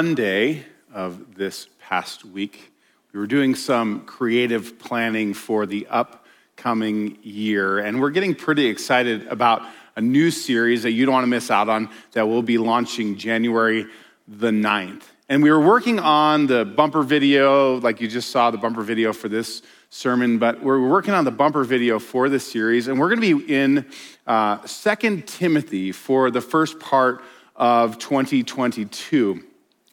On Monday of this past week, we were doing some creative planning for the upcoming year, and we're getting pretty excited about a new series that you don't want to miss out on that will be launching January the 9th. And we were working on the bumper video, like you just saw the bumper video for this sermon, but we're working on the bumper video for this series, and we're going to be in uh, 2 Timothy for the first part of 2022.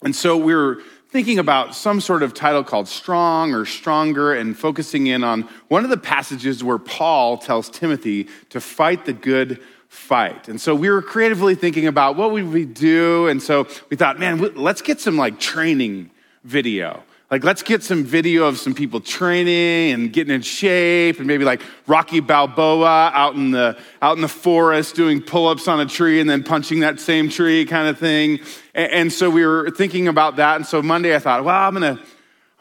And so we are thinking about some sort of title called Strong or Stronger and focusing in on one of the passages where Paul tells Timothy to fight the good fight. And so we were creatively thinking about what would we do? And so we thought, man, let's get some like training video. Like, let's get some video of some people training and getting in shape, and maybe like Rocky Balboa out in the out in the forest doing pull-ups on a tree and then punching that same tree, kind of thing. And, and so we were thinking about that. And so Monday, I thought, well, I'm gonna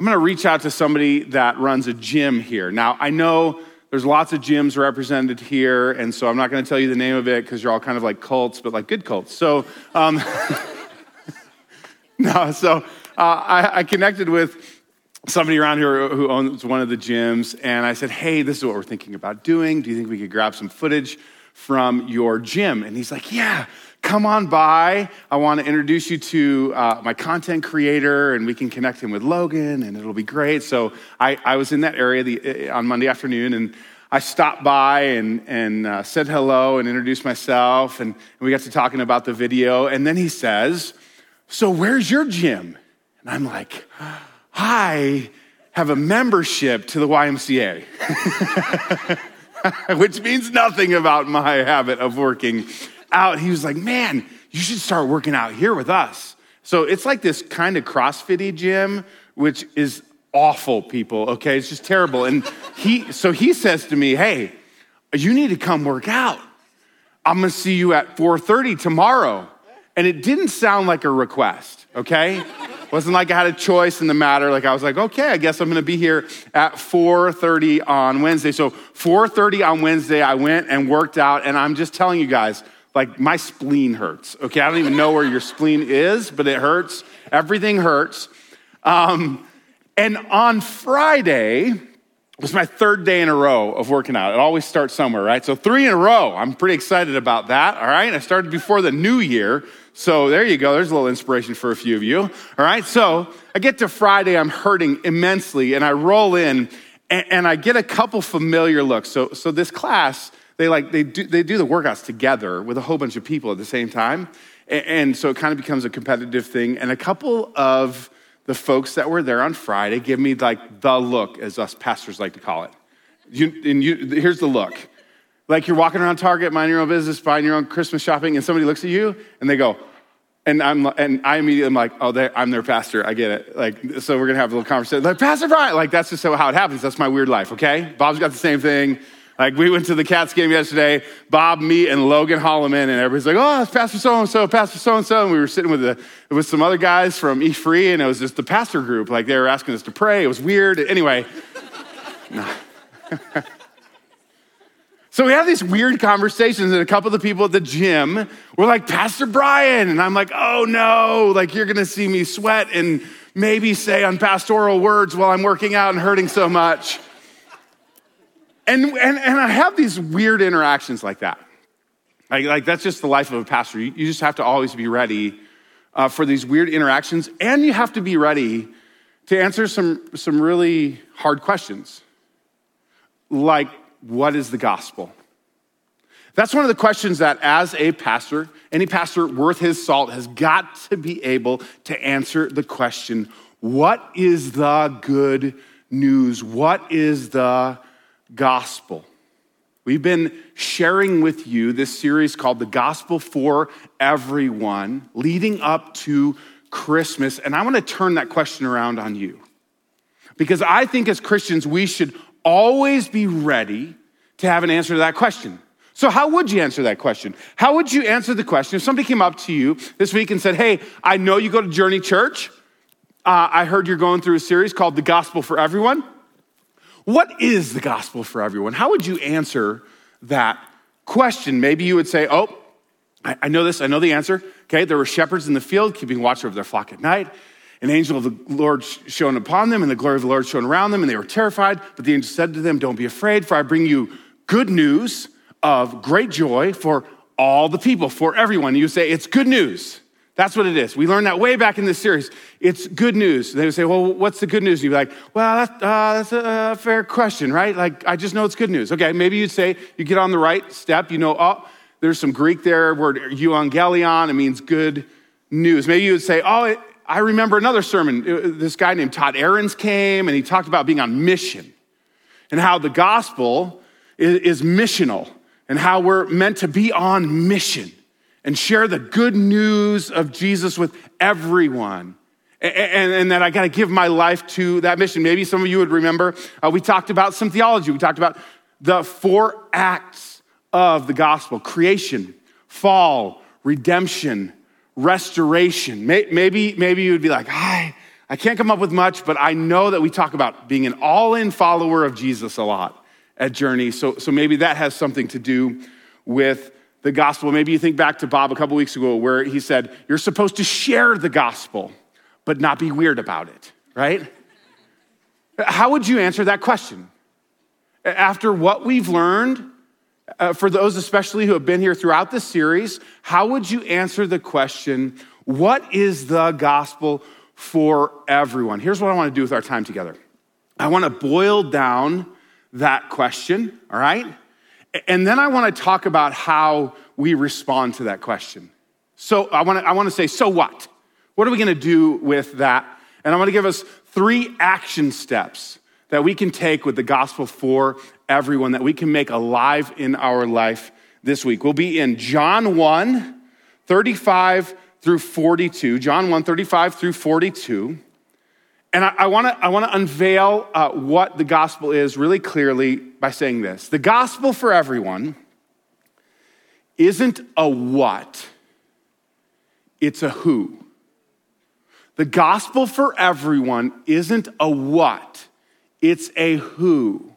I'm gonna reach out to somebody that runs a gym here. Now, I know there's lots of gyms represented here, and so I'm not gonna tell you the name of it because you're all kind of like cults, but like good cults. So. Um, no, so uh, I, I, connected with somebody around here who owns one of the gyms, and I said, Hey, this is what we're thinking about doing. Do you think we could grab some footage from your gym? And he's like, Yeah, come on by. I want to introduce you to uh, my content creator, and we can connect him with Logan, and it'll be great. So I, I was in that area the, uh, on Monday afternoon, and I stopped by and, and uh, said hello and introduced myself, and, and we got to talking about the video. And then he says, So, where's your gym? And I'm like, I have a membership to the YMCA, which means nothing about my habit of working out. He was like, man, you should start working out here with us. So it's like this kind of CrossFitty gym, which is awful, people. Okay, it's just terrible. And he, so he says to me, hey, you need to come work out. I'm gonna see you at 4:30 tomorrow. And it didn't sound like a request, okay? Wasn't like I had a choice in the matter. Like I was like, okay, I guess I'm going to be here at 4:30 on Wednesday. So 4:30 on Wednesday, I went and worked out, and I'm just telling you guys, like my spleen hurts. Okay, I don't even know where your spleen is, but it hurts. Everything hurts. Um, and on Friday was my third day in a row of working out. It always starts somewhere, right? So three in a row. I'm pretty excited about that. All right, I started before the new year. So there you go. There's a little inspiration for a few of you. All right. So I get to Friday, I'm hurting immensely, and I roll in and, and I get a couple familiar looks. So, so this class, they like they do they do the workouts together with a whole bunch of people at the same time. And, and so it kind of becomes a competitive thing. And a couple of the folks that were there on Friday give me like the look, as us pastors like to call it. You, and you, here's the look. Like you're walking around Target, minding your own business, buying your own Christmas shopping, and somebody looks at you and they go, and I'm and I immediately am like, oh, I'm their pastor. I get it. Like, so we're gonna have a little conversation. Like, Pastor Brian, like that's just how it happens. That's my weird life. Okay, Bob's got the same thing. Like we went to the Cats game yesterday. Bob, me, and Logan Holloman, and everybody's like, "Oh, it's Pastor so and so, Pastor so and so." And we were sitting with the with some other guys from E Free, and it was just the pastor group. Like they were asking us to pray. It was weird. Anyway. So we have these weird conversations, and a couple of the people at the gym were like, Pastor Brian. And I'm like, oh no, like you're gonna see me sweat and maybe say unpastoral words while I'm working out and hurting so much. And, and, and I have these weird interactions like that. Like, like that's just the life of a pastor. You, you just have to always be ready uh, for these weird interactions, and you have to be ready to answer some, some really hard questions. Like, what is the gospel? That's one of the questions that, as a pastor, any pastor worth his salt has got to be able to answer the question what is the good news? What is the gospel? We've been sharing with you this series called The Gospel for Everyone, leading up to Christmas. And I want to turn that question around on you. Because I think as Christians, we should always be ready to have an answer to that question. So, how would you answer that question? How would you answer the question if somebody came up to you this week and said, Hey, I know you go to Journey Church. Uh, I heard you're going through a series called The Gospel for Everyone. What is the gospel for everyone? How would you answer that question? Maybe you would say, Oh, I, know this, I know the answer. Okay, there were shepherds in the field keeping watch over their flock at night. An angel of the Lord shone upon them, and the glory of the Lord shone around them, and they were terrified. But the angel said to them, Don't be afraid, for I bring you good news of great joy for all the people, for everyone. You say, It's good news. That's what it is. We learned that way back in this series. It's good news. They would say, Well, what's the good news? You'd be like, Well, that's, uh, that's a fair question, right? Like, I just know it's good news. Okay, maybe you'd say, You get on the right step, you know, oh, there's some Greek there, word euangelion, it means good news. Maybe you would say, Oh, it, I remember another sermon. This guy named Todd Ahrens came and he talked about being on mission and how the gospel is, is missional and how we're meant to be on mission and share the good news of Jesus with everyone. And, and, and that I got to give my life to that mission. Maybe some of you would remember uh, we talked about some theology. We talked about the four acts of the gospel creation, fall, redemption, restoration. Maybe, maybe you would be like, I, I can't come up with much, but I know that we talk about being an all in follower of Jesus a lot at Journey. So, so maybe that has something to do with the gospel. Maybe you think back to Bob a couple weeks ago where he said, You're supposed to share the gospel, but not be weird about it, right? How would you answer that question? After what we've learned, uh, for those especially who have been here throughout this series, how would you answer the question, What is the gospel for everyone? Here's what I want to do with our time together I want to boil down that question, all right? And then I want to talk about how we respond to that question. So I want to, I want to say, so what? What are we going to do with that? And I'm going to give us three action steps that we can take with the gospel for everyone that we can make alive in our life this week. We'll be in John 1, 35 through 42. John 1, 35 through 42. And I, want to I wanna unveil uh, what the gospel is really clearly by saying this. The gospel for everyone isn't a what, it's a who. The gospel for everyone isn't a what, it's a who.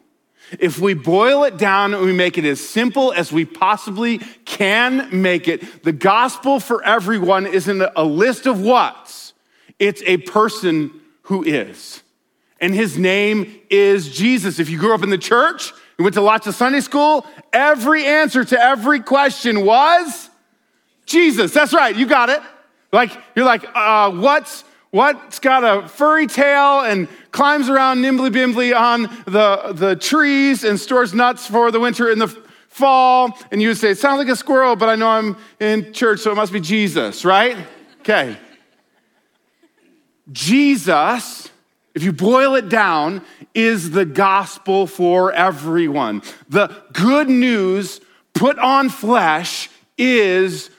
If we boil it down and we make it as simple as we possibly can make it, the gospel for everyone isn't a list of what's, it's a person who is. And his name is Jesus. If you grew up in the church, you went to lots of Sunday school, every answer to every question was Jesus. That's right, you got it. Like, you're like, uh, what's, what's got a furry tail and climbs around nimbly bimbly on the, the trees and stores nuts for the winter and the fall? And you would say, it sounds like a squirrel, but I know I'm in church, so it must be Jesus, right? Okay. Jesus, if you boil it down, is the gospel for everyone. The good news put on flesh is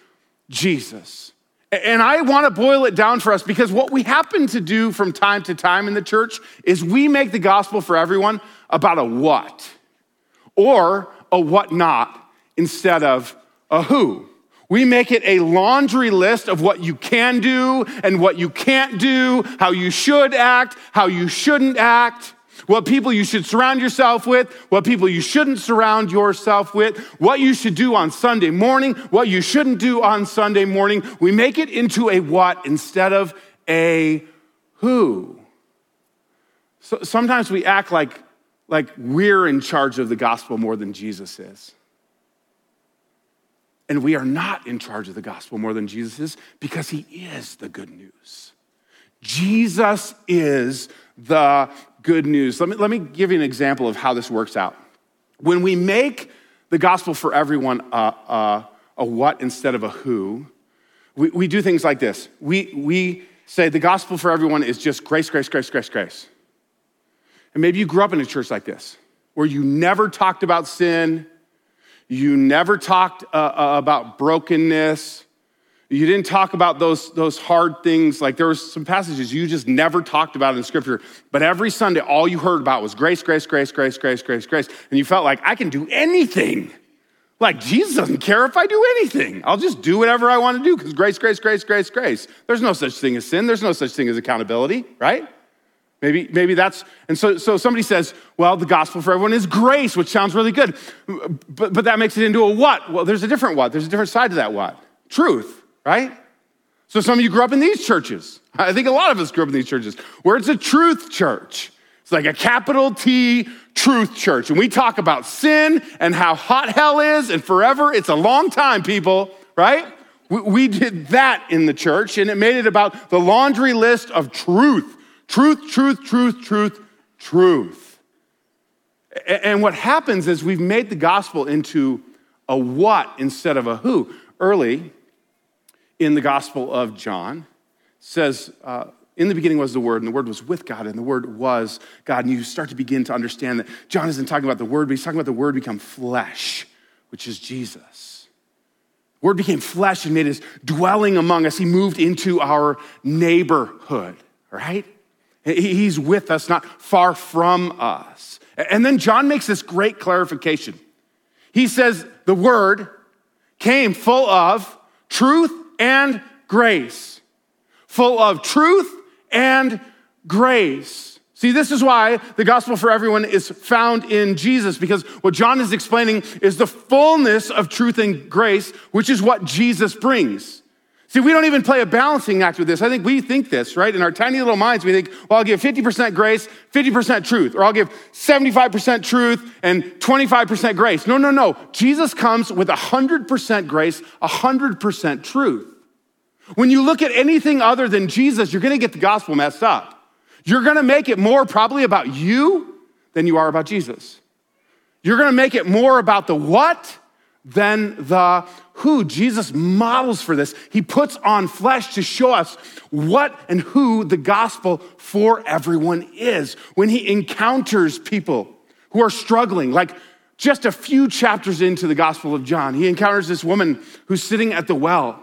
Jesus. And I want to boil it down for us because what we happen to do from time to time in the church is we make the gospel for everyone about a what or a what not instead of a who. We make it a laundry list of what you can do and what you can't do, how you should act, how you shouldn't act, what people you should surround yourself with, what people you shouldn't surround yourself with, what you should do on Sunday morning, what you shouldn't do on Sunday morning. We make it into a what instead of a who. So sometimes we act like, like we're in charge of the gospel more than Jesus is. And we are not in charge of the gospel more than Jesus is because he is the good news. Jesus is the good news. Let me, let me give you an example of how this works out. When we make the gospel for everyone a, a, a what instead of a who, we, we do things like this. We, we say the gospel for everyone is just grace, grace, grace, grace, grace. And maybe you grew up in a church like this where you never talked about sin, you never talked uh, uh, about brokenness. You didn't talk about those, those hard things. Like there were some passages you just never talked about in scripture. But every Sunday, all you heard about was grace, grace, grace, grace, grace, grace, grace. And you felt like I can do anything. Like Jesus doesn't care if I do anything. I'll just do whatever I want to do because grace, grace, grace, grace, grace. There's no such thing as sin. There's no such thing as accountability, right? Maybe, maybe that's, and so, so somebody says, well, the gospel for everyone is grace, which sounds really good. But, but that makes it into a what? Well, there's a different what. There's a different side to that what. truth, right? So some of you grew up in these churches. I think a lot of us grew up in these churches where it's a truth church. It's like a capital T truth church. And we talk about sin and how hot hell is and forever. It's a long time, people, right? We, we did that in the church and it made it about the laundry list of truth. Truth, truth, truth, truth, truth. And what happens is we've made the gospel into a what instead of a who. Early in the gospel of John says, uh, in the beginning was the Word, and the Word was with God, and the Word was God. And you start to begin to understand that John isn't talking about the Word, but he's talking about the Word become flesh, which is Jesus. The Word became flesh and made his dwelling among us. He moved into our neighborhood, right? He's with us, not far from us. And then John makes this great clarification. He says the Word came full of truth and grace. Full of truth and grace. See, this is why the gospel for everyone is found in Jesus, because what John is explaining is the fullness of truth and grace, which is what Jesus brings. See, we don't even play a balancing act with this. I think we think this, right? In our tiny little minds, we think, well, I'll give 50% grace, 50% truth, or I'll give 75% truth and 25% grace. No, no, no. Jesus comes with 100% grace, 100% truth. When you look at anything other than Jesus, you're going to get the gospel messed up. You're going to make it more probably about you than you are about Jesus. You're going to make it more about the what than the who. Jesus models for this. He puts on flesh to show us what and who the gospel for everyone is. When he encounters people who are struggling, like just a few chapters into the gospel of John, he encounters this woman who's sitting at the well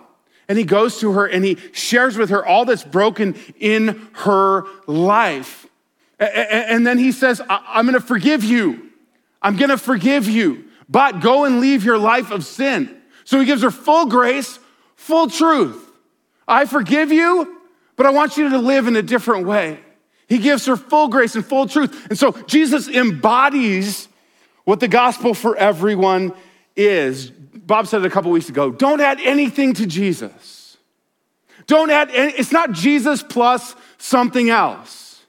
and he goes to her and he shares with her all that's broken in her life. And then he says, I'm to forgive you. I'm to forgive you, but go and leave your life of sin. So he gives her full grace, full truth. I forgive you, but I want you to live in a different way. He gives her full grace and full truth. And so Jesus embodies what the gospel for everyone is. Bob said it a couple weeks ago don't add anything to Jesus. Don't add, any, it's not Jesus plus something else.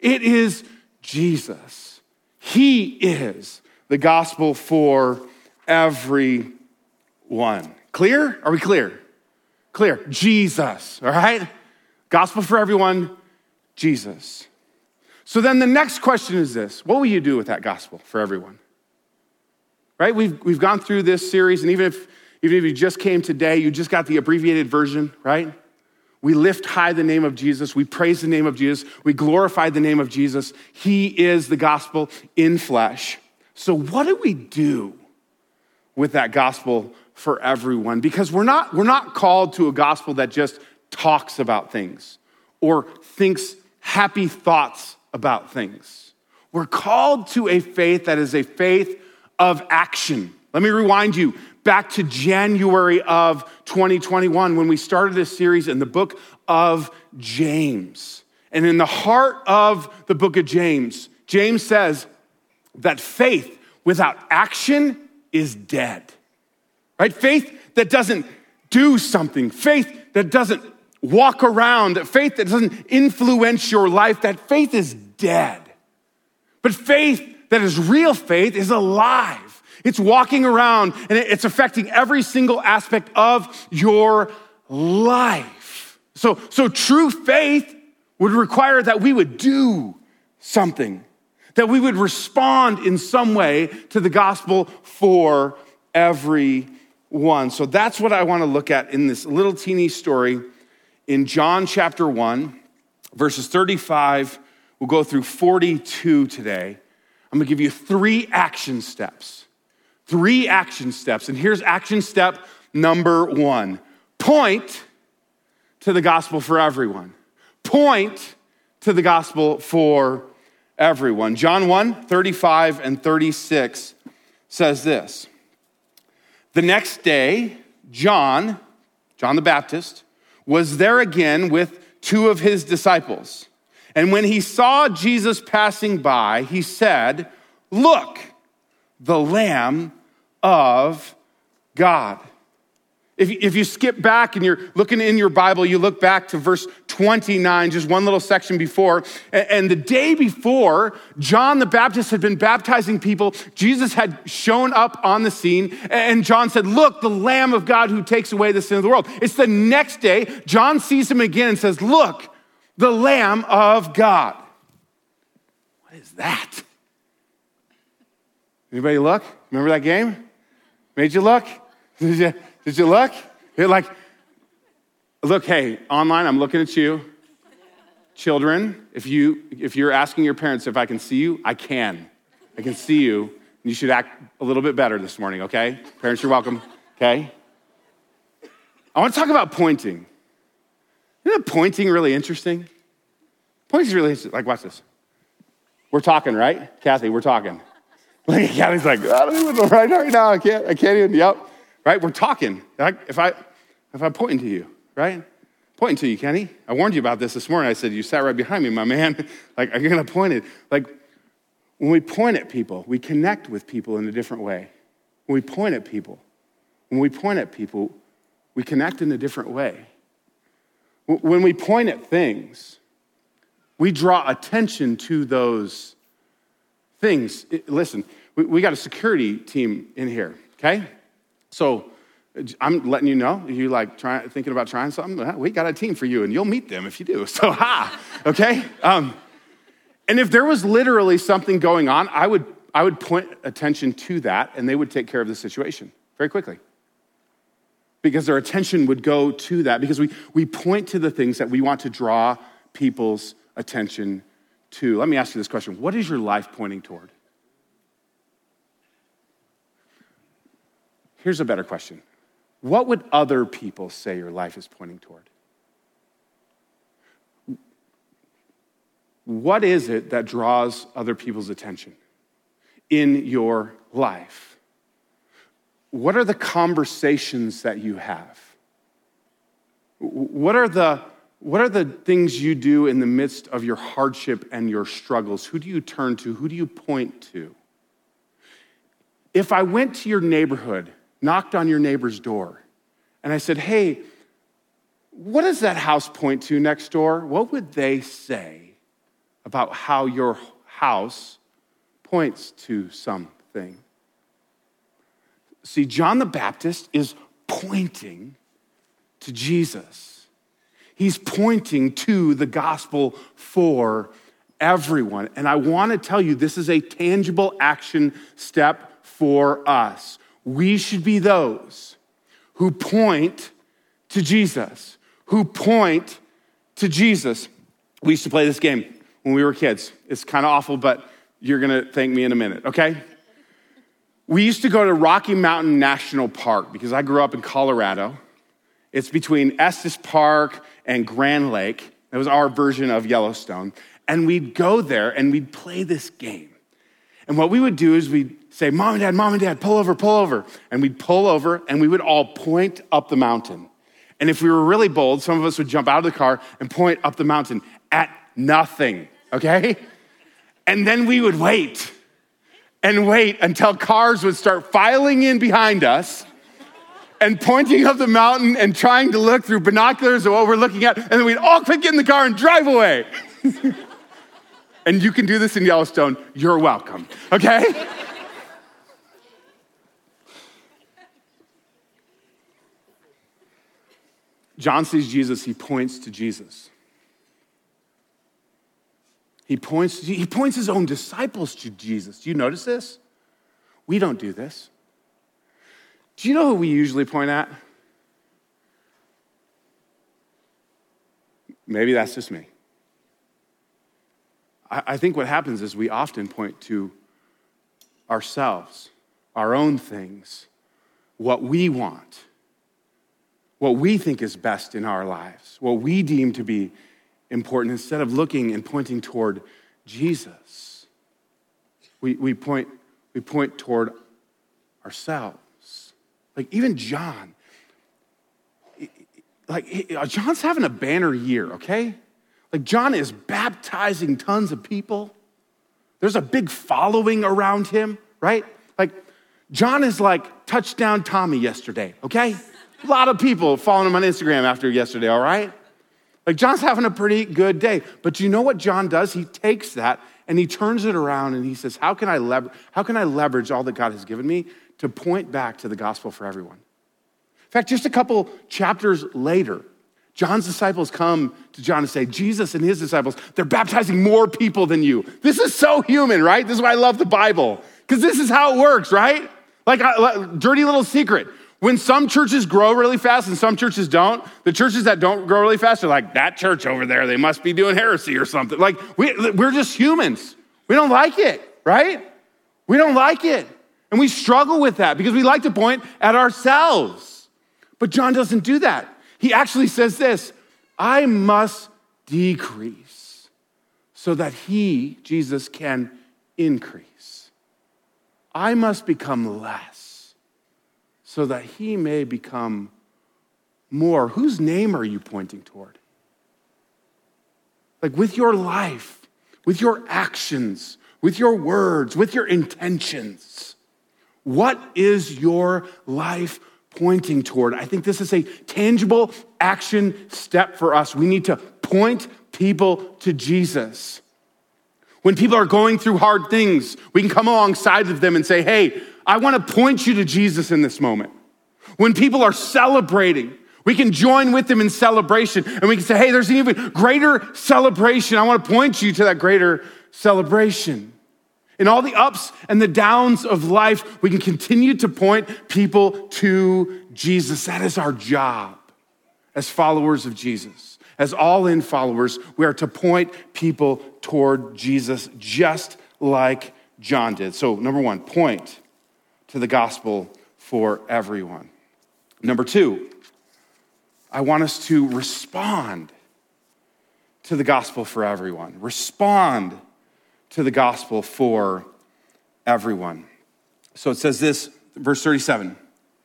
It is Jesus. He is the gospel for everyone. Clear? Are we clear? Clear. Jesus, all right? Gospel for everyone, Jesus. So then the next question is this What will you do with that gospel for everyone? right? We've, we've gone through this series, and even if, even if you just came today, you just got the abbreviated version, right? We lift high the name of Jesus. We praise the name of Jesus. We glorify the name of Jesus. He is the gospel in flesh. So, what do we do with that gospel for everyone? Because we're not, we're not called to a gospel that just talks about things or thinks happy thoughts about things. We're called to a faith that is a faith of action. Let me rewind you back to January of 2021 when we started this series in the book of James. And in the heart of the book of James, James says that faith without action is dead. Right? Faith that doesn't do something, faith that doesn't walk around, faith that doesn't influence your life, that faith is dead. But faith that is real faith is alive. It's walking around and it's affecting every single aspect of your life. So, so true faith would require that we would do something, that we would respond in some way to the gospel for everyone. So that's what I want to look at in this little teeny story in John chapter 1, verses 35. We'll go through 42 today. I'm gonna give you three action steps. Three action steps. And here's action step number one point to the gospel for everyone. Point to the gospel for everyone. John 1 35 and 36 says this The next day, John, John the Baptist, was there again with two of his disciples. And when he saw Jesus passing by, he said, Look, the Lamb of God. If, if you skip back and you're looking in your Bible, you look back to verse 29, just one little section before. And, and the day before, John the Baptist had been baptizing people. Jesus had shown up on the scene. And John said, Look, the Lamb of God who takes away the sin of the world. It's the next day, John sees him again and says, Look, the Lamb of God. What is that? Anybody look? Remember that game? Made you look? Did you? Look? You're like, look, hey, online, I'm looking at you. Children, if, you, if you're asking your parents if I can see you, I can. I can see you. You should act a little bit better this morning, okay? Parents, you're welcome, okay? I want to talk about pointing. Isn't pointing really interesting? Pointing is really interesting. Like, watch this. We're talking, right? Kathy, we're talking. Like, Kathy's like, I don't even know right now. I can't, I can't even, yep right? We're talking. If I, if I'm pointing to you, right? Pointing to you, Kenny. I warned you about this this morning. I said, You sat right behind me, my man. like, you're going to point it. Like, when we point at people, we connect with people in a different way. When we point at people, when we point at people, we connect in a different way. When we point at things, we draw attention to those things. Listen, we got a security team in here, okay? So I'm letting you know, you like trying, thinking about trying something, we got a team for you and you'll meet them if you do. So, ha, okay? Um, and if there was literally something going on, I would, I would point attention to that and they would take care of the situation very quickly. Because their attention would go to that, because we, we point to the things that we want to draw people's attention to. Let me ask you this question What is your life pointing toward? Here's a better question What would other people say your life is pointing toward? What is it that draws other people's attention in your life? What are the conversations that you have? What are the what are the things you do in the midst of your hardship and your struggles? Who do you turn to? Who do you point to? If I went to your neighborhood knocked on your neighbor's door and I said, Hey, what does that house point to next door? What would they say about how your house points to something? See, John the Baptist is pointing to Jesus. He's pointing to the gospel for everyone. And I want to tell you, this is a tangible action step for us we should be those who point to Jesus, who point to Jesus. We used to play this game when we were kids. It's kind of awful, but you're going to thank me in a minute, okay? We used to go to Rocky Mountain National Park because I grew up in Colorado. It's between Estes Park and Grand Lake. That was our version of Yellowstone. And we'd go there and we'd play this game. And what we would do is we'd say, Mom and Dad, Mom and Dad, pull over, pull over. And we'd pull over and we would all point up the mountain. And if we were really bold, some of us would jump out of the car and point up the mountain at nothing, okay? And then we would wait and wait until cars would start filing in behind us and pointing up the mountain and trying to look through binoculars at what we're looking at. And then we'd all quick get in the car and drive away. and you can do this in Yellowstone. You're welcome, okay? John sees Jesus, he points to Jesus. He points, he points his own disciples to Jesus. Do you notice this? We don't do this. Do you know who we usually point at? Maybe that's just me. I, I think what happens is we often point to ourselves, our own things, what we want what we think is best in our lives, what we deem to be important, instead of looking and pointing toward Jesus. We, we, point, we point toward ourselves. Like even John, like uh, John's having a banner year, okay? Like John is baptizing tons of people. There's a big following around him, right? Like John is like touchdown Tommy yesterday, okay? A lot of people following him on Instagram after yesterday, all right? Like John's having a pretty good day. But you know what John does? He takes that and he turns it around and he says, How can I, lever- how can I leverage all that God has given me to point back to the gospel for everyone? In fact, just a couple chapters later, John's disciples come to John and say, Jesus and his disciples, they're baptizing more people than you. This is so human, right? This is why I love the Bible, because this is how it works, right? Like, like, dirty little secret. When some churches grow really fast and some churches don't, the churches that don't grow really fast are like, that church over there, they must be doing heresy or something. Like, we, we're just humans. We don't like it, right? We don't like it. And we struggle with that because we like to point at ourselves. But John doesn't do that. He actually says this I must decrease so that he, Jesus, can increase. I must become less so that he may become more. Whose name are you pointing toward? Like with your life, with your actions, with your words, with your intentions. What is your life pointing toward? I think this is a tangible action step for us. We need to point people to Jesus. When people are going through hard things, we can come alongside of them and say, hey, I want to point you to Jesus in this moment. When people are celebrating, we can join with them in celebration and we can say, hey, there's an even greater celebration. I want to point you to that greater celebration. In all the ups and the downs of life, we can continue to point people to Jesus. That is our job as followers of Jesus. As all in followers, we are to point people toward Jesus just like John did. So, number one, point to the gospel for everyone. Number two, I want us to respond to the gospel for everyone. Respond to the gospel for everyone. So it says this, verse 37.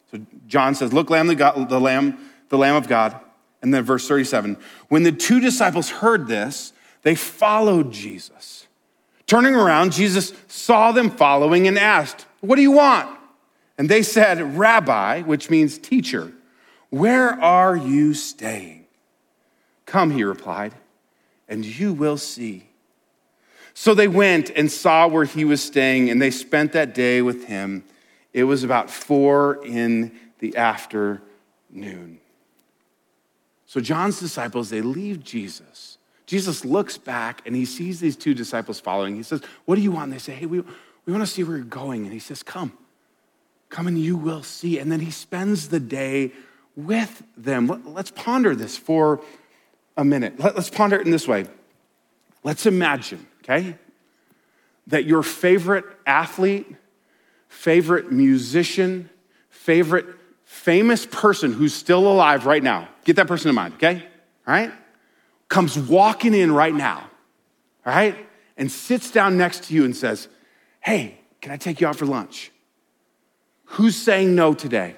So John says, Look, lamb, the, God, the lamb, the lamb of God. And then verse 37. When the two disciples heard this, they followed Jesus. Turning around, Jesus saw them following and asked, What do you want? And they said, Rabbi, which means teacher, where are you staying? Come, he replied, and you will see. So they went and saw where he was staying, and they spent that day with him. It was about four in the afternoon. So John's disciples, they leave Jesus. Jesus looks back and he sees these two disciples following. He says, What do you want? And they say, Hey, we, we want to see where you're going. And he says, Come. Come and you will see. And then he spends the day with them. Let's ponder this for a minute. Let's ponder it in this way. Let's imagine, okay, that your favorite athlete, favorite musician, favorite famous person who's still alive right now, get that person in mind, okay? All right? Comes walking in right now, all right? And sits down next to you and says, Hey, can I take you out for lunch? Who's saying no today?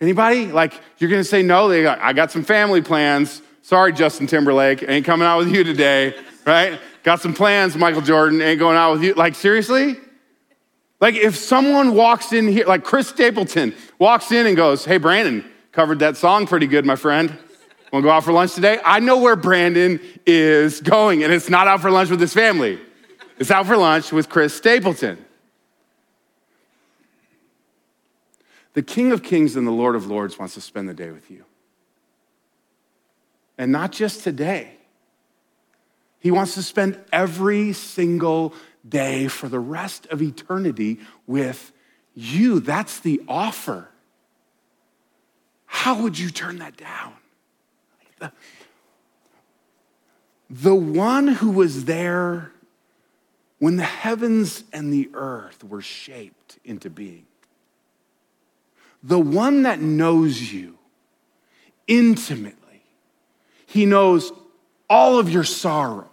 Anybody? Like, you're gonna say no? They got, I got some family plans. Sorry, Justin Timberlake, ain't coming out with you today, right? Got some plans, Michael Jordan, ain't going out with you. Like, seriously? Like, if someone walks in here, like Chris Stapleton walks in and goes, Hey, Brandon, covered that song pretty good, my friend. Wanna go out for lunch today? I know where Brandon is going, and it's not out for lunch with his family. It's out for lunch with Chris Stapleton. The King of Kings and the Lord of Lords wants to spend the day with you. And not just today, He wants to spend every single day for the rest of eternity with you. That's the offer. How would you turn that down? The, the one who was there when the heavens and the earth were shaped into being the one that knows you intimately. He knows all of your sorrow,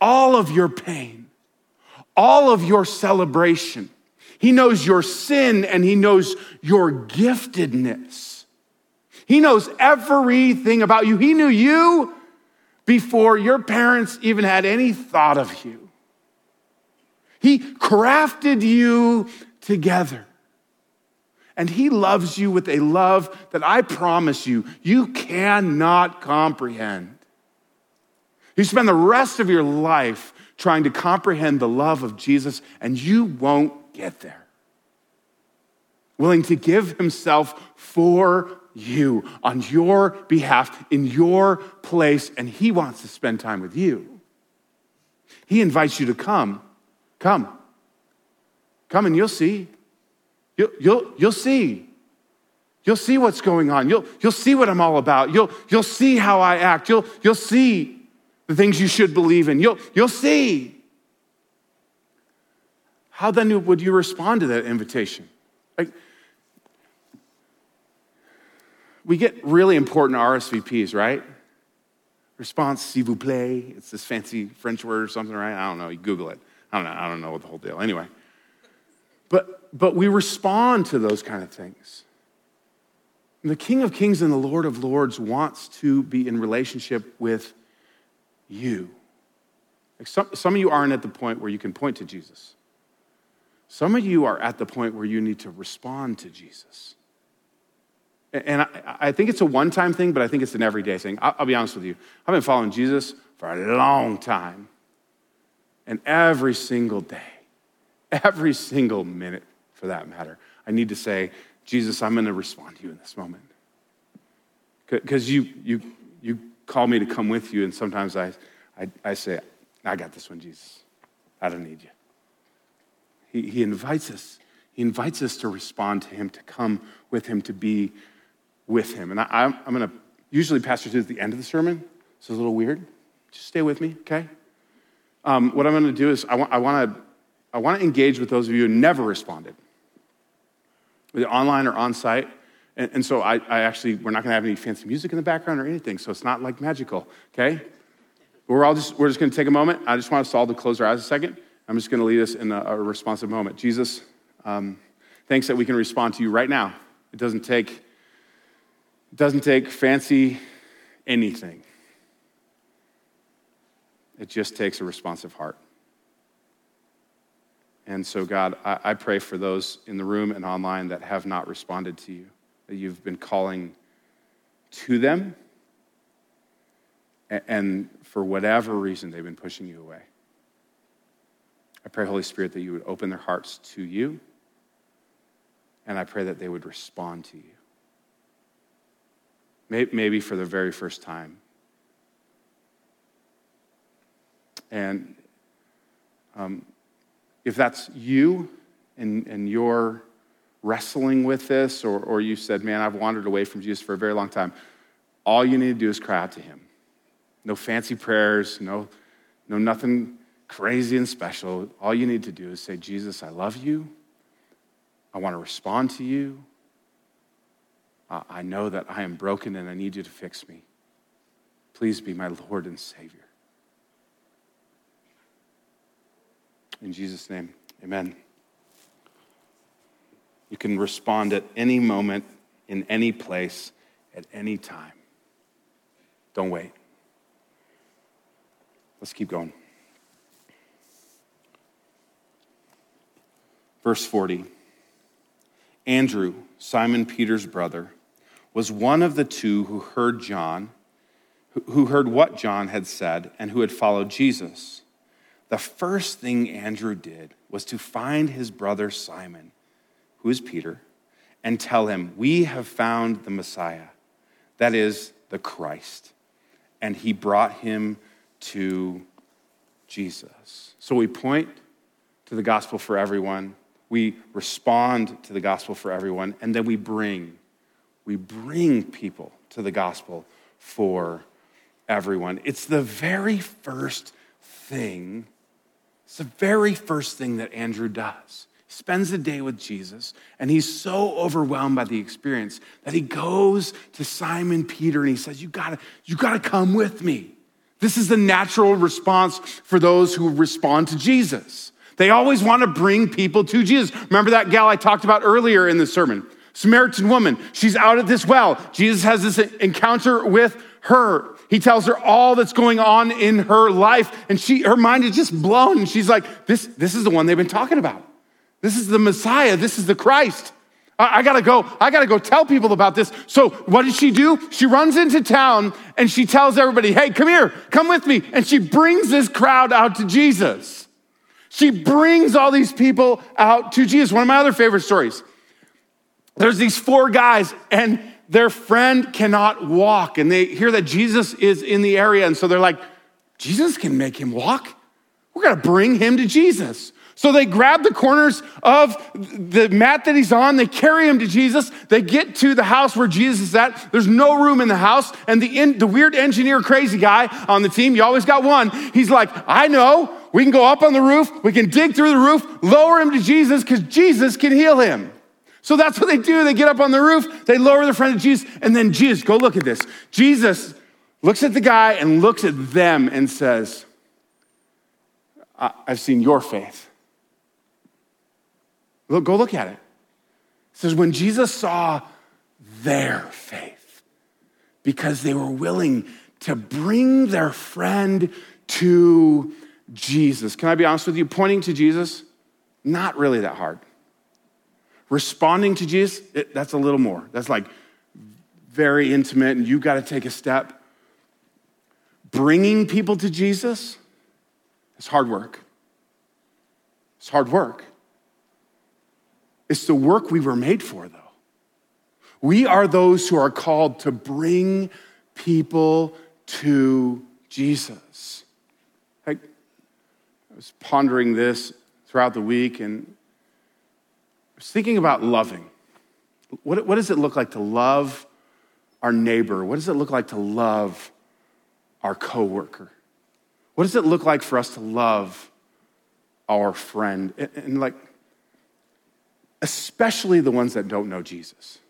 all of your pain, all of your celebration. He knows your sin and he knows your giftedness. He knows everything about you. He knew you before your parents even had any thought of you. He crafted you together. And he loves you with a love that I promise you, you cannot comprehend. You spend the rest of your life trying to comprehend the love of Jesus, and you won't get there. Willing to give himself for you on your behalf in your place, and he wants to spend time with you. He invites you to come. Come. Come and you'll see. You'll, you'll, you'll see. You'll see what's going on. You'll, you'll see what I'm all about. You'll, you'll see how I act. You'll, you'll see the things you should believe in. You'll, you'll see. How then would you respond to that invitation? Like, we get really important RSVPs, right? Response, s'il vous plaît. It's this fancy French word or something, right? I don't know. You Google it. I don't know. I don't know the whole deal. Anyway. But, we respond to those kind of things. And the King of Kings and the Lord of Lords wants to be in relationship with you. Like some, some of you aren't at the point where you can point to Jesus. Some of you are at the point where you need to respond to Jesus. And I, I think it's a one time thing, but I think it's an everyday thing. I'll, I'll be honest with you. I've been following Jesus for a long time. And every single day, every single minute for that matter. I need to say, Jesus, I'm going to respond to you in this moment. Because you, you, you call me to come with you, and sometimes I, I, I, say, I got this one, Jesus. I don't need you. He, he invites us. He invites us to respond to him, to come with him, to be with him. And I, I'm, I'm going to, usually Pastor at the end of the sermon, so it's a little weird. Just stay with me, okay? Um, what I'm going to do is I I want to I want to engage with those of you who never responded, either online or on site. And, and so I, I, actually, we're not going to have any fancy music in the background or anything, so it's not like magical, okay? But we're all just, we're just going to take a moment. I just want us all to close our eyes a second. I'm just going to lead us in a, a responsive moment. Jesus, um, thanks that we can respond to you right now. It doesn't take, it doesn't take fancy anything. It just takes a responsive heart. And so, God, I, I, pray for those in the room and online that have not responded to you, that you've been calling to them, and, and for whatever reason they've been pushing you away. I pray, Holy Spirit, that you would open their hearts to you, and I pray that they would respond to you. Maybe for the very first time. And um, if that's you and, and you're wrestling with this, or, or you said, Man, I've wandered away from Jesus for a very long time, all you need to do is cry out to Him. No fancy prayers, no, no nothing crazy and special. All you need to do is say, Jesus, I love you. I want to respond to you. I know that I am broken and I need you to fix me. Please be my Lord and Savior. In Jesus' name, amen. You can respond at any moment, in any place, at any time. Don't wait. Let's keep going. Verse 40 Andrew, Simon Peter's brother, was one of the two who heard John, who heard what John had said, and who had followed Jesus the first thing Andrew did was to find his brother Simon, who is Peter, and tell him, We have found the Messiah, that is, the Christ. And he brought him to Jesus. So we point to the gospel for everyone, we respond to the gospel for everyone, and then we bring, we bring people to the gospel for everyone. It's the very first thing it's the very first thing that Andrew does. He spends the day with Jesus, and he's so overwhelmed by the experience that he goes to Simon Peter and he says, You gotta, you gotta come with me. This is the natural response for those who respond to Jesus. They always want to bring people to Jesus. Remember that gal I talked about earlier in the sermon? Samaritan woman. She's out at this well. Jesus has this encounter with her. He tells her all that's going on in her life, and she, her mind is just blown. And she's like, this, this is the one they've been talking about. This is the Messiah. This is the Christ. I, I gotta go, I gotta go tell people about this. So what did she do? She runs into town and she tells everybody, hey, come here, come with me. And she brings this crowd out to Jesus. She brings all these people out to Jesus. One of my other favorite stories. There's these four guys, and their friend cannot walk. And they hear that Jesus is in the area. And so they're like, Jesus can make him walk. We're going to bring him to Jesus. So they grab the corners of the mat that he's on, they carry him to Jesus. They get to the house where Jesus is at. There's no room in the house. And the, in, the weird engineer, crazy guy on the team, you always got one, he's like, I know, we can go up on the roof, we can dig through the roof, lower him to Jesus because Jesus can heal him. So that's what they do. They get up on the roof, they lower the friend of Jesus, and then Jesus, go look at this. Jesus looks at the guy and looks at them and says, I've seen your faith. Look, go look at it. It says, when Jesus saw their faith, because they were willing to bring their friend to Jesus. Can I be honest with you? Pointing to Jesus, not really that hard. Responding to Jesus, it, that's a little more. That's like very intimate, and you've got to take a step. Bringing people to Jesus, it's hard work. It's hard work. It's the work we were made for, though. We are those who are called to bring people to Jesus. I, was pondering this throughout the week and was thinking about loving. What, what does it look like to love our neighbor? What does it look like to love our coworker? What does it look like for us to love our friend? And, and like, especially the ones that don't know Jesus.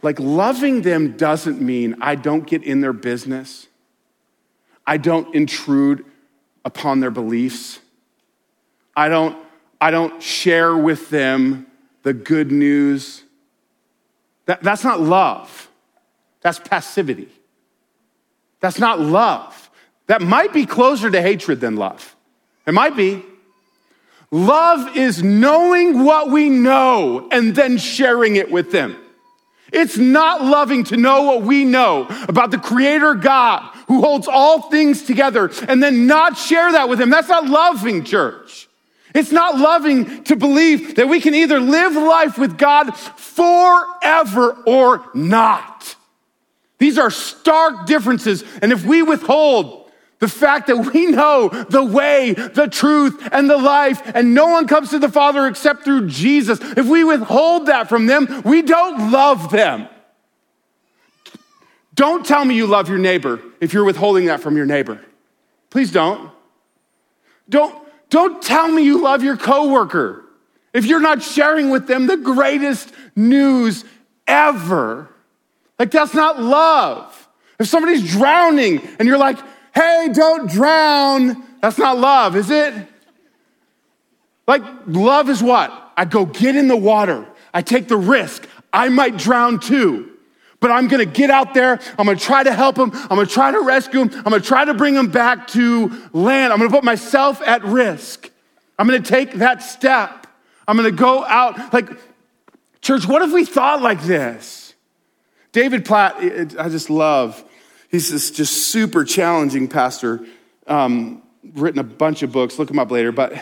Like, loving them doesn't mean I don't get in their business, I don't intrude upon their beliefs, I don't, I don't share with them the good news. That, that's not love, that's passivity. That's not love. That might be closer to hatred than love. It might be. Love is knowing what we know and then sharing it with them. It's not loving to know what we know about the creator God who holds all things together and then not share that with him. That's not loving, church. It's not loving to believe that we can either live life with God forever or not. These are stark differences. And if we withhold the fact that we know the way, the truth, and the life, and no one comes to the Father except through Jesus. If we withhold that from them, we don't love them. Don't tell me you love your neighbor if you're withholding that from your neighbor. Please don't. Don't, don't tell me you love your coworker if you're not sharing with them the greatest news ever. Like, that's not love. If somebody's drowning and you're like, hey, don't drown. That's not love, is it? Like, love is what? I go get in the water. I take the risk. I might drown too. But I'm gonna get out there. I'm gonna try to help him. I'm gonna try to rescue him. I'm gonna try to bring him back to land. I'm gonna put myself at risk. I'm gonna take that step. I'm gonna go out. Like, church, what if we thought like this? David Platt, I just love He's this just super challenging pastor, um, written a bunch of books. Look him up later. But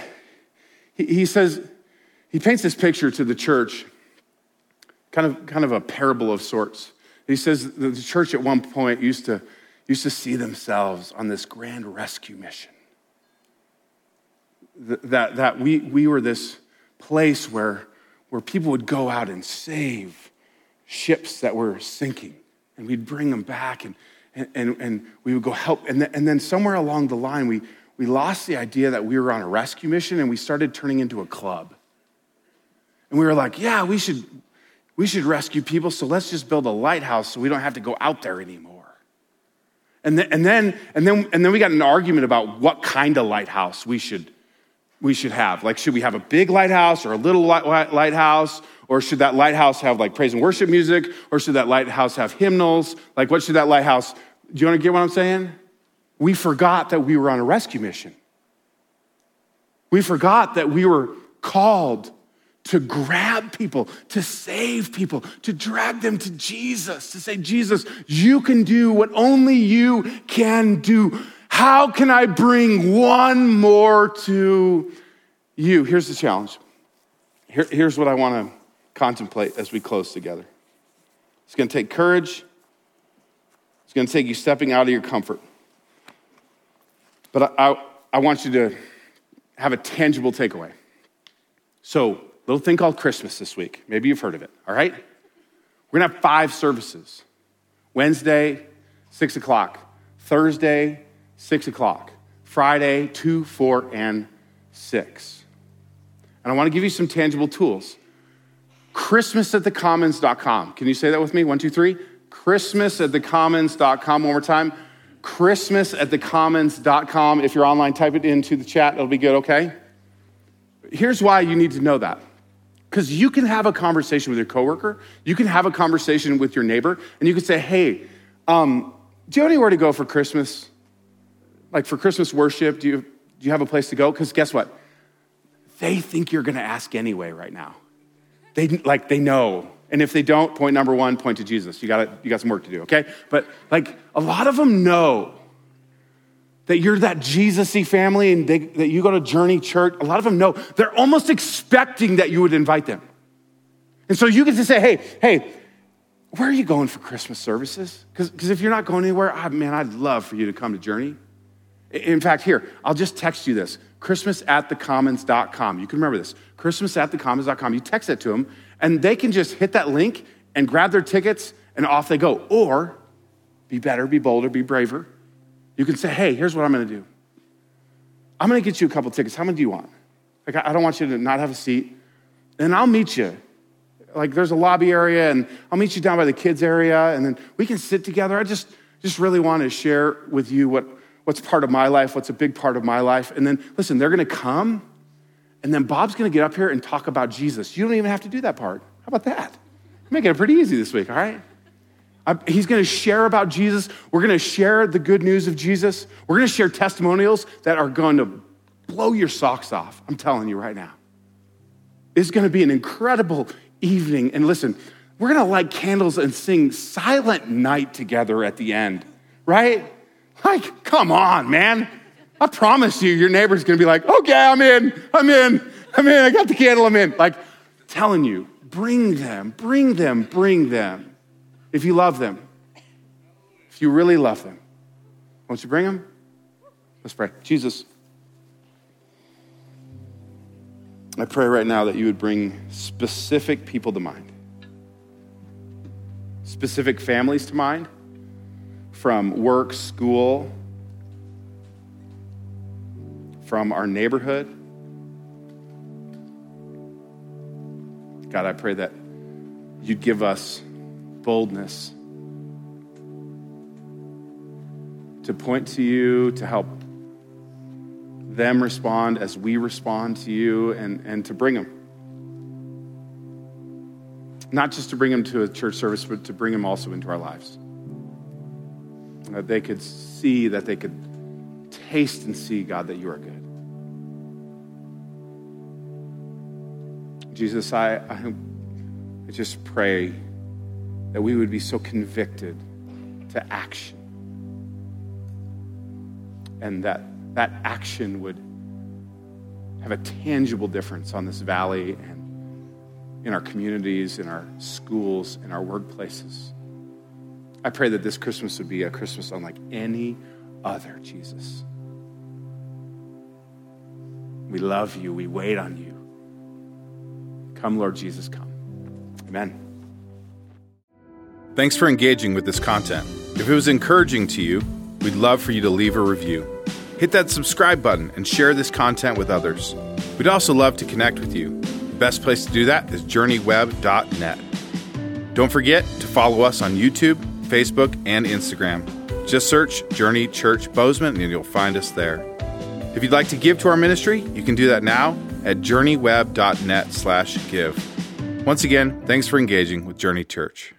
he, he says, he paints this picture to the church, kind of, kind of a parable of sorts. He says the church at one point used to, used to see themselves on this grand rescue mission. That, that we, we were this place where, where people would go out and save ships that were sinking, and we'd bring them back. And, and, and, we would go help. And, and then somewhere along the line, we, we lost the idea that we were on a rescue mission and we started turning into a club. And we were like, yeah, we should, we should rescue people, so let's just build a lighthouse so we don't have to go out there anymore. And then, and then, and then, and then we got an argument about what kind of lighthouse we should, we should have. Like, should we have a big lighthouse or a little light, lighthouse? Or should that lighthouse have like praise and worship music? Or should that lighthouse have hymnals? Like, what should that lighthouse, do you want to get what I'm saying? We forgot that we were on a rescue mission. We forgot that we were called to grab people, to save people, to drag them to Jesus, to say, Jesus, you can do what only you can do. How can I bring one more to you? Here's the challenge. Here, here's what I want to contemplate as we close together. It's going to take courage. It's going to take you stepping out of your comfort. But I, I, I want you to have a tangible takeaway. So, little thing called Christmas this week. Maybe you've heard of it, all right? We're gonna have five services Wednesday, six o'clock, Thursday, six o'clock, Friday, two, four, and six. And I wanna give you some tangible tools. Christmas at thecommons.com. Can you say that with me? One, two, three. Christmas at thecommons.com. One more time Christmas at thecommons.com. If you're online, type it into the chat. It'll be good, okay? Here's why you need to know that. Because you can have a conversation with your coworker, you can have a conversation with your neighbor, and you can say, hey, um, do you have anywhere to go for Christmas? Like for Christmas worship, do you, do you have a place to go? Because guess what? They think you're to ask anyway right now. They, like, they know and if they don't, point number one, point to Jesus. You got you got some work to do, okay? But like a lot of them know that you're that Jesus-y family and they, that you go to Journey Church. A lot of them know. They're almost expecting that you would invite them. And so you get to say, hey, hey, where are you going for Christmas services? Because if you're not going anywhere, I, man, I'd love for you to come to Journey. In fact, here, I'll just text you this Christmas at thecommons.com. You can remember this Christmas at thecommons.com. You text it to them, and they can just hit that link and grab their tickets and off they go. Or be better, be bolder, be braver. You can say, hey, here's what I'm gonna do. I'm gonna get you a couple tickets. How many do you want? Like, I don't want you to not have a seat. And I'll meet you. Like, there's a lobby area, and I'll meet you down by the kids' area, and then we can sit together. I just, just really want to share with you what, what's part of my life, what's a big part of my life. And then, listen, they're gonna come and then Bob's to get up here and talk about Jesus. You don't even have to do that part. How about that? Making it pretty easy this week, all right? He's going to share about Jesus. We're going to share the good news of Jesus. We're going to share testimonials that are going to blow your socks off. I'm telling you right now. It's going to be an incredible evening. And listen, we're going to light candles and sing Silent Night together at the end, right? Like, come on, man. I promise you, your neighbor's gonna be like, okay, I'm in, I'm in, I'm in, I got the candle, I'm in. Like, telling you, bring them, bring them, bring them. If you love them, if you really love them, won't you bring them? Let's pray. Jesus, I pray right now that you would bring specific people to mind, specific families to mind, from work, school, from our neighborhood. God, I pray that you'd give us boldness to point to you, to help them respond as we respond to you, and, and to bring them. Not just to bring them to a church service, but to bring them also into our lives. That they could see, that they could taste and see, God, that you are good. Jesus, I, I, I just pray that we would be so convicted to action and that that action would have a tangible difference on this valley and in our communities, in our schools, in our workplaces. I pray that this Christmas would be a Christmas unlike any other, Jesus. We love you. We wait on you. Come, Lord Jesus, come. Amen. Thanks for engaging with this content. If it was encouraging to you, we'd love for you to leave a review. Hit that subscribe button and share this content with others. We'd also love to connect with you. The best place to do that is journeyweb.net. Don't forget to follow us on YouTube, Facebook, and Instagram. Just search Journey Church Bozeman and you'll find us there. If you'd like to give to our ministry, you can do that now at journeyweb.net slash give. Once again, thanks for engaging with Journey Church.